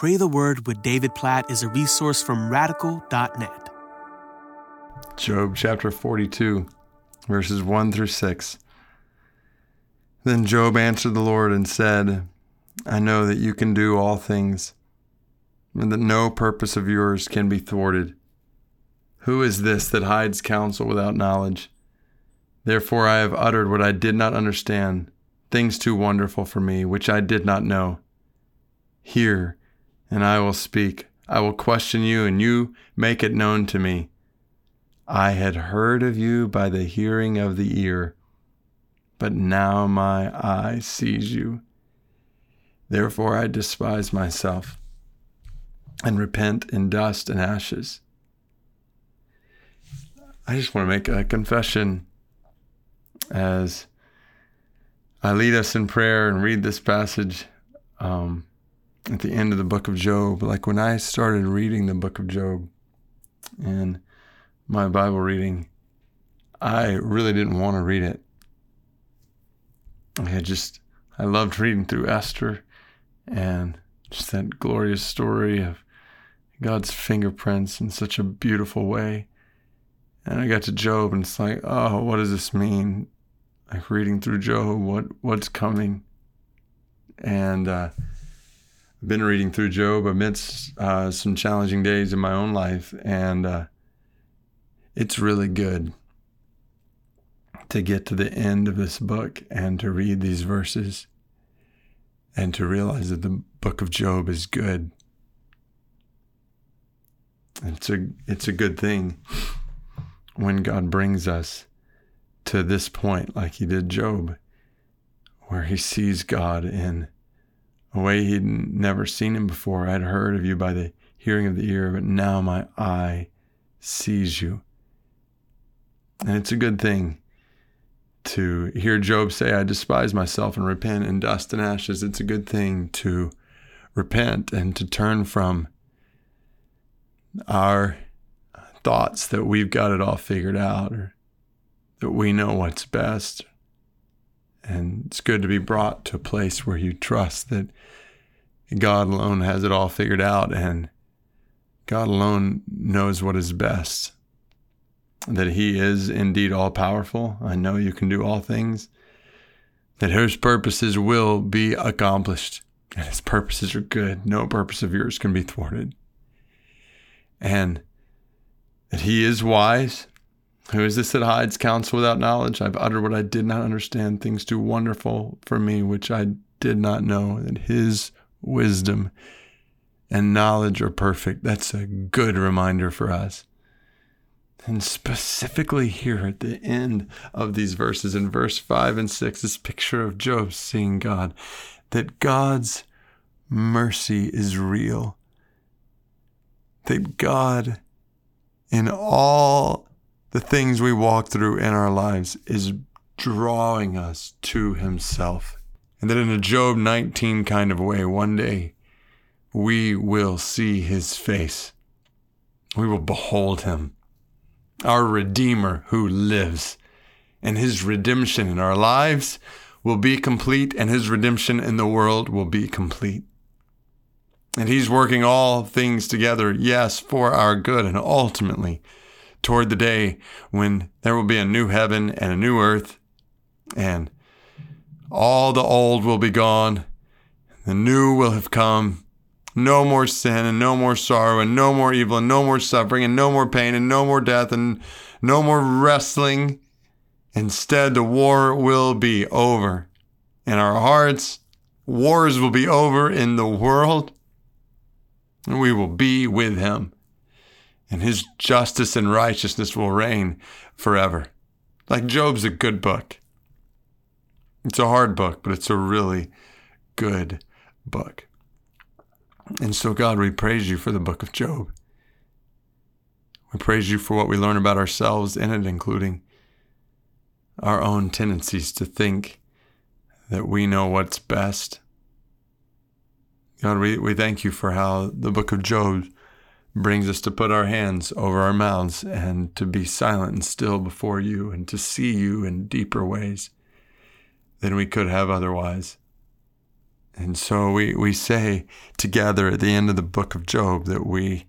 Pray the Word with David Platt is a resource from radical.net. Job chapter 42, verses 1 through 6. Then Job answered the Lord and said, I know that you can do all things, and that no purpose of yours can be thwarted. Who is this that hides counsel without knowledge? Therefore I have uttered what I did not understand, things too wonderful for me, which I did not know. Hear, and I will speak. I will question you, and you make it known to me. I had heard of you by the hearing of the ear, but now my eye sees you. Therefore I despise myself and repent in dust and ashes. I just want to make a confession as I lead us in prayer and read this passage um, at the end of the book of Job. Like when I started reading the book of Job and my Bible reading, I really didn't want to read it. I had just, I loved reading through Esther and just that glorious story of God's fingerprints in such a beautiful way. And I got to Job and it's like, oh, what does this mean? Like reading through Job, what what's coming? And uh, been reading through Job amidst uh, some challenging days in my own life, and uh, it's really good to get to the end of this book and to read these verses and to realize that the book of Job is good. It's a it's a good thing when God brings us to this point like he did Job where he sees God in a way he'd never seen him before. I'd heard of you by the hearing of the ear, but now my eye sees you. And it's a good thing to hear Job say, I despise myself and repent in dust and ashes. It's a good thing to repent and to turn from our thoughts that we've got it all figured out or that we know what's best. And it's good to be brought to a place where you trust that God alone has it all figured out and God alone knows what is best that He is indeed all powerful. I know you can do all things, that His purposes will be accomplished, and His purposes are good. No purpose of yours can be thwarted. And that He is wise. Who is this that hides counsel without knowledge? I've uttered what I did not understand, things too wonderful for me, which I did not know, that His wisdom and knowledge are perfect. That's a good reminder for us. And specifically here at the end of these verses, in verse 5 and 6, this picture of Job seeing God, that God's mercy is real. That God, in all the things we walk through in our lives, is drawing us to Himself. And that in a Job 19 kind of way, one day we will see His face. We will behold Him our Redeemer who lives. And his redemption in our lives will be complete, and his redemption in the world will be complete. And he's working all things together, yes, for our good, and ultimately toward the day when there will be a new heaven and a new earth, and all the old will be gone, the new will have come, no more sin and no more sorrow and no more evil and no more suffering and no more pain and no more death and no more wrestling. Instead, the war will be over in our hearts. Wars will be over in the world. And we will be with him. And his justice and righteousness will reign forever. Like Job's a good book. It's a hard book, but it's a really good book. And so, God, we praise you for the book of Job. We praise you for what we learn about ourselves in it, including our own tendencies to think that we know what's best. God, we, we thank you for how the book of Job brings us to put our hands over our mouths and to be silent and still before you and to see you in deeper ways than we could have otherwise. And so we, we say together at the end of the book of Job that we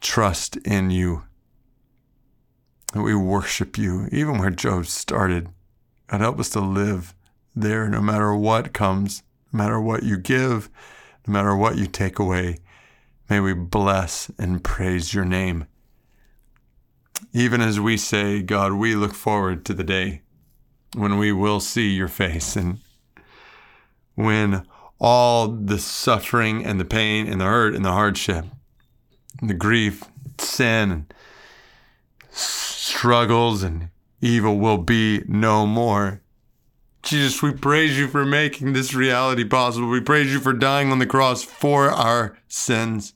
trust in you, that we worship you, even where Job started. God, help us to live there no matter what comes, no matter what you give, no matter what you take away. May we bless and praise your name. Even as we say, God, we look forward to the day when we will see your face and when all the suffering and the pain and the hurt and the hardship and the grief, sin, and struggles and evil will be no more. Jesus, we praise you for making this reality possible. We praise you for dying on the cross for our sins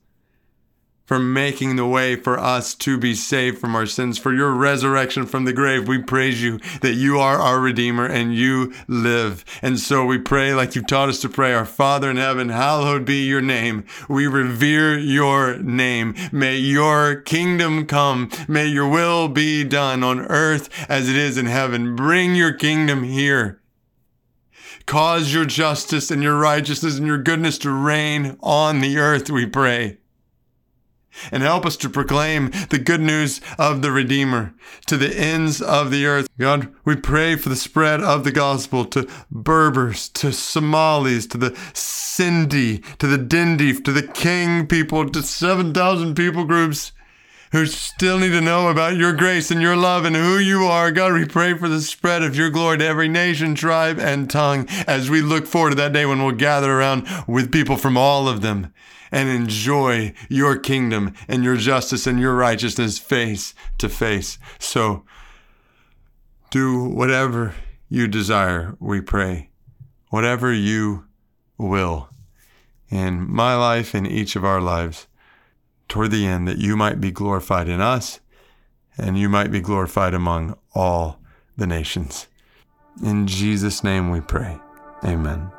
for making the way for us to be saved from our sins, for your resurrection from the grave. We praise you that you are our Redeemer and you live. And so we pray like you taught us to pray, Our Father in heaven, hallowed be your name. We revere your name. May your kingdom come. May your will be done on earth as it is in heaven. Bring your kingdom here. Cause your justice and your righteousness and your goodness to reign on the earth, we pray and help us to proclaim the good news of the Redeemer to the ends of the earth. God, we pray for the spread of the gospel to Berbers, to Somalis, to the Sindhi, to the Dindief, to the King people, to 7,000 people groups who still need to know about your grace and your love and who you are. God, we pray for the spread of your glory to every nation, tribe, and tongue as we look forward to that day when we'll gather around with people from all of them and enjoy your kingdom and your justice and your righteousness face to face. So do whatever you desire, we pray, whatever you will in my life and each of our lives toward the end, that you might be glorified in us and you might be glorified among all the nations. In Jesus' name we pray. Amen.